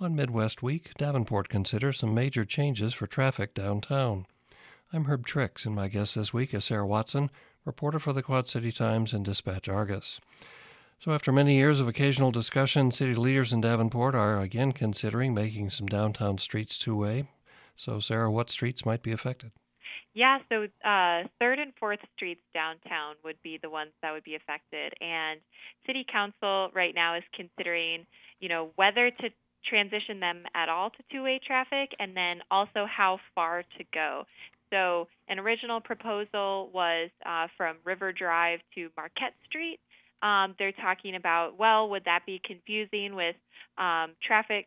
On Midwest Week, Davenport considers some major changes for traffic downtown. I'm Herb Trix, and my guest this week is Sarah Watson, reporter for the Quad City Times and Dispatch Argus. So, after many years of occasional discussion, city leaders in Davenport are again considering making some downtown streets two way. So, Sarah, what streets might be affected? Yeah, so uh, third and fourth streets downtown would be the ones that would be affected, and City Council right now is considering, you know, whether to transition them at all to two-way traffic, and then also how far to go. So, an original proposal was uh, from River Drive to Marquette Street. Um, they're talking about, well, would that be confusing with um, traffic,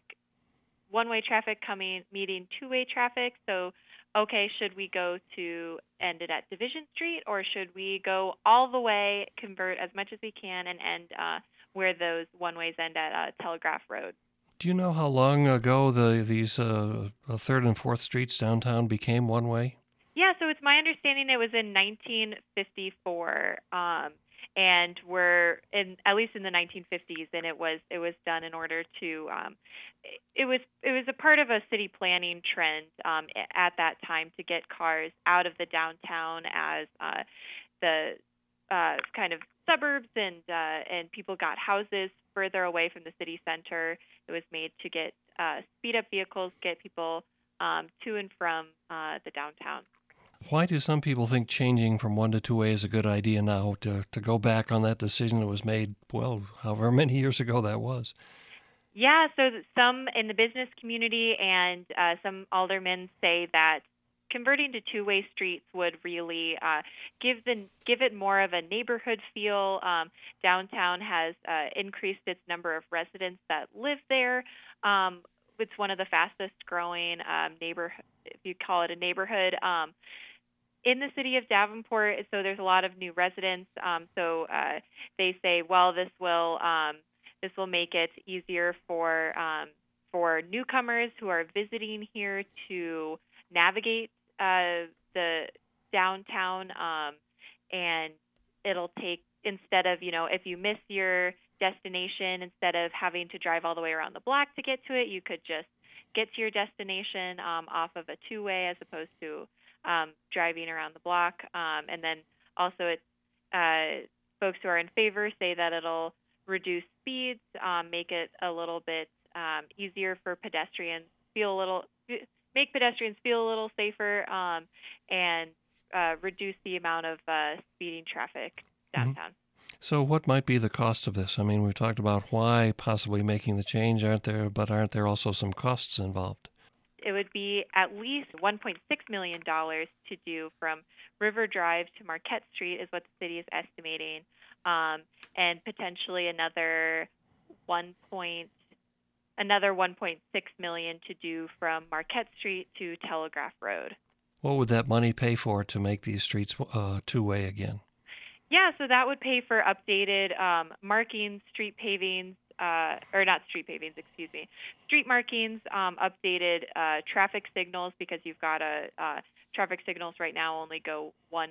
one-way traffic coming meeting two-way traffic? So okay, should we go to end it at Division Street or should we go all the way, convert as much as we can, and end uh, where those one ways end at uh, Telegraph Road? Do you know how long ago the these uh, uh third and fourth streets downtown became one way? Yeah, so it's my understanding it was in 1954. Um, and were in at least in the 1950s and it was it was done in order to um, it was it was a part of a city planning trend um, at that time to get cars out of the downtown as uh, the uh, kind of suburbs and uh, and people got houses further away from the city center. It was made to get uh, speed up vehicles, get people um, to and from uh, the downtown. Why do some people think changing from one to two A is a good idea now to, to go back on that decision that was made, well, however many years ago that was? Yeah, so some in the business community and uh, some aldermen say that converting to two-way streets would really uh, give the give it more of a neighborhood feel. Um, downtown has uh, increased its number of residents that live there. Um, it's one of the fastest growing um, if you call it a neighborhood. Um, in the city of Davenport, so there's a lot of new residents. Um, so uh, they say, well, this will um, this will make it easier for um, for newcomers who are visiting here to navigate uh, the downtown, um, and it'll take instead of you know if you miss your destination, instead of having to drive all the way around the block to get to it, you could just get to your destination um, off of a two-way as opposed to um, driving around the block. Um, and then also, it, uh, folks who are in favor say that it'll reduce speeds, um, make it a little bit um, easier for pedestrians, feel a little, make pedestrians feel a little safer, um, and uh, reduce the amount of uh, speeding traffic mm-hmm. downtown. Mm-hmm. So, what might be the cost of this? I mean, we've talked about why possibly making the change, aren't there? But aren't there also some costs involved? it would be at least $1.6 million to do from River Drive to Marquette Street, is what the city is estimating, um, and potentially another 1. Another 1.6 million to do from Marquette Street to Telegraph Road. What would that money pay for to make these streets uh, two-way again? Yeah, so that would pay for updated um, markings, street pavings, uh, or not street pavings, excuse me, street markings, um, updated uh, traffic signals because you've got a uh, traffic signals right now only go one,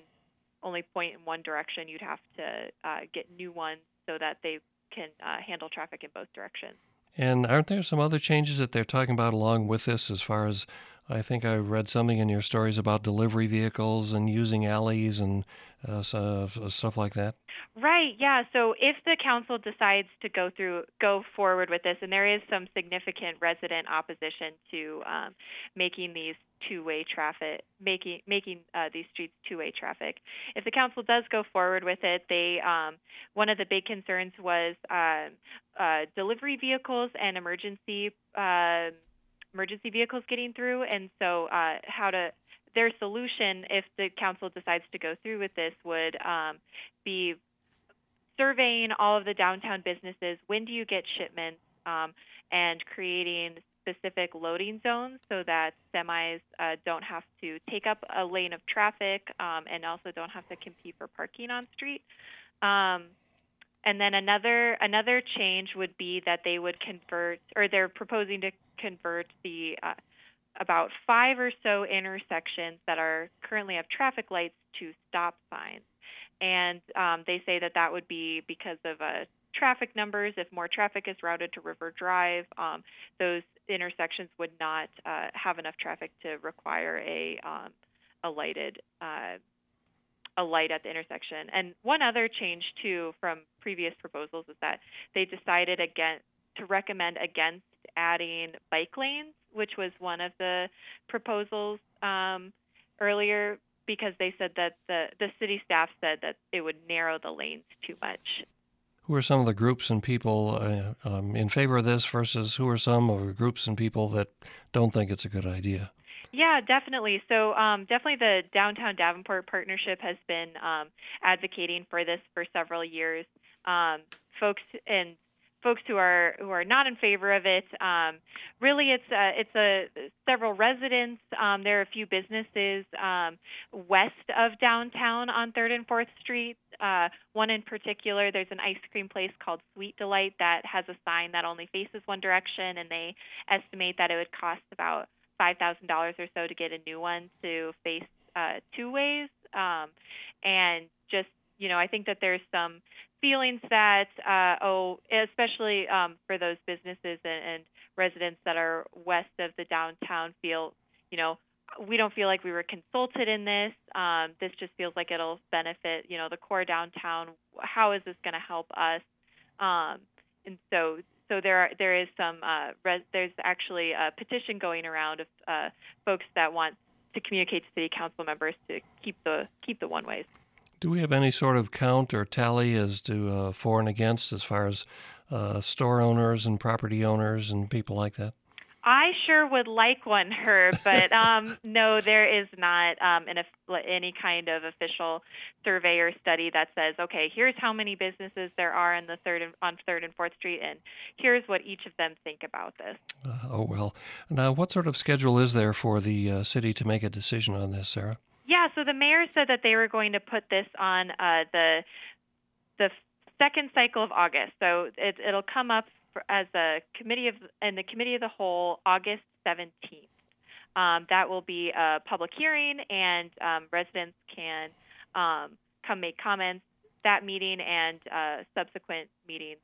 only point in one direction. You'd have to uh, get new ones so that they can uh, handle traffic in both directions. And aren't there some other changes that they're talking about along with this as far as I think I read something in your stories about delivery vehicles and using alleys and uh, stuff like that. Right. Yeah. So if the council decides to go through, go forward with this, and there is some significant resident opposition to um, making these two-way traffic, making making uh, these streets two-way traffic. If the council does go forward with it, they um, one of the big concerns was uh, uh, delivery vehicles and emergency uh, emergency vehicles getting through, and so uh, how to their solution, if the council decides to go through with this, would um, be surveying all of the downtown businesses. When do you get shipments? Um, and creating specific loading zones so that semis uh, don't have to take up a lane of traffic um, and also don't have to compete for parking on street. Um, and then another another change would be that they would convert, or they're proposing to convert the uh, about five or so intersections that are currently have traffic lights to stop signs. And um, they say that that would be because of a traffic numbers. If more traffic is routed to River Drive, um, those intersections would not uh, have enough traffic to require a um, a lighted uh, a light at the intersection. And one other change too from previous proposals is that they decided again to recommend against adding bike lanes, which was one of the proposals um, earlier because they said that the the city staff said that it would narrow the lanes too much. Who are some of the groups and people uh, um, in favor of this versus who are some of the groups and people that don't think it's a good idea? Yeah, definitely. So, um, definitely the Downtown Davenport Partnership has been um, advocating for this for several years. Um, folks and folks who are who are not in favor of it. Um, really, it's a, it's a several residents. Um, there are a few businesses um, west of downtown on Third and Fourth Street. Uh, one in particular, there's an ice cream place called Sweet Delight that has a sign that only faces one direction, and they estimate that it would cost about five thousand dollars or so to get a new one to face uh, two ways. Um, and just you know, I think that there's some feelings that, uh, oh, especially um, for those businesses and, and residents that are west of the downtown, feel, you know, we don't feel like we were consulted in this. Um, this just feels like it'll benefit, you know, the core downtown. How is this going to help us? Um, and so, so there are, there is some uh, res- there's actually a petition going around of uh, folks that want to communicate to city council members to keep the keep the one ways. Do we have any sort of count or tally as to uh, for and against as far as uh, store owners and property owners and people like that? I sure would like one, Herb, but um, no, there is not um, an, any kind of official survey or study that says, okay, here's how many businesses there are in the third and, on Third and Fourth Street, and here's what each of them think about this. Uh, oh well. Now, what sort of schedule is there for the uh, city to make a decision on this, Sarah? Yeah, so the mayor said that they were going to put this on uh, the the second cycle of August. So it, it'll come up as a committee of in the committee of the whole August 17th. Um, that will be a public hearing, and um, residents can um, come make comments that meeting and uh, subsequent meetings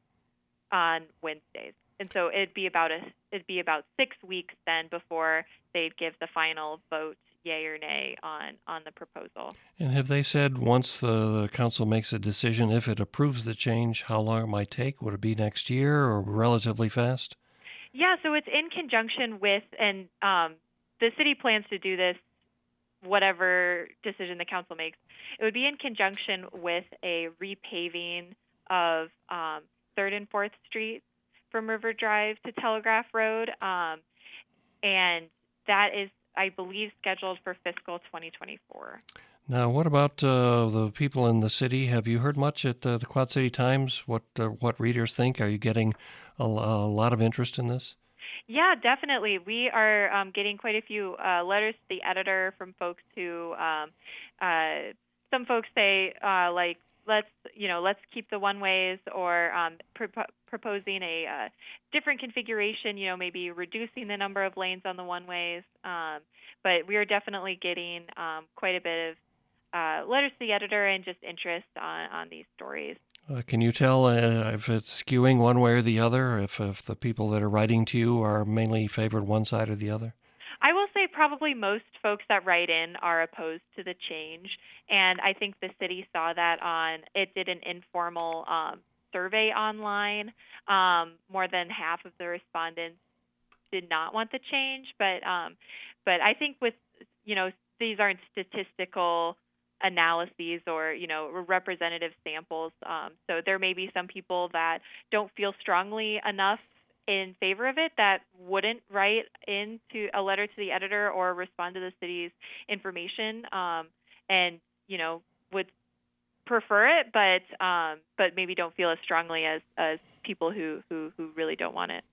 on Wednesdays. And so it'd be about a it'd be about six weeks then before they'd give the final vote yay or nay on on the proposal. And have they said once the council makes a decision, if it approves the change, how long it might take? Would it be next year or relatively fast? Yeah, so it's in conjunction with, and um, the city plans to do this whatever decision the council makes. It would be in conjunction with a repaving of um, Third and Fourth Streets from River Drive to Telegraph Road, um, and that is I believe, scheduled for fiscal 2024. Now, what about uh, the people in the city? Have you heard much at uh, the Quad City Times? What uh, what readers think? Are you getting a, a, lot of interest in this? Yeah, definitely. We are um, getting quite a few uh, letters to the editor from folks who, um, uh, some folks say uh, like let's you know let's keep the one ways or um, proposing a uh, different configuration you know maybe reducing the number of lanes on the one ways. Um, but we are definitely getting um, quite a bit of uh, letters to the editor and just interest on, on these stories. Uh, can you tell uh, if it's skewing one way or the other if, if the people that are writing to you are mainly favored one side or the other probably most folks that write in are opposed to the change, and I think the city saw that on it did an informal um, survey online. Um, more than half of the respondents did not want the change, but um, but I think with you know these aren't statistical analyses or you know representative samples. Um, so there may be some people that don't feel strongly enough in favor of it that wouldn't write into a letter to the editor or respond to the city's information um, and you know would prefer it but um, but maybe don't feel as strongly as as people who who who really don't want it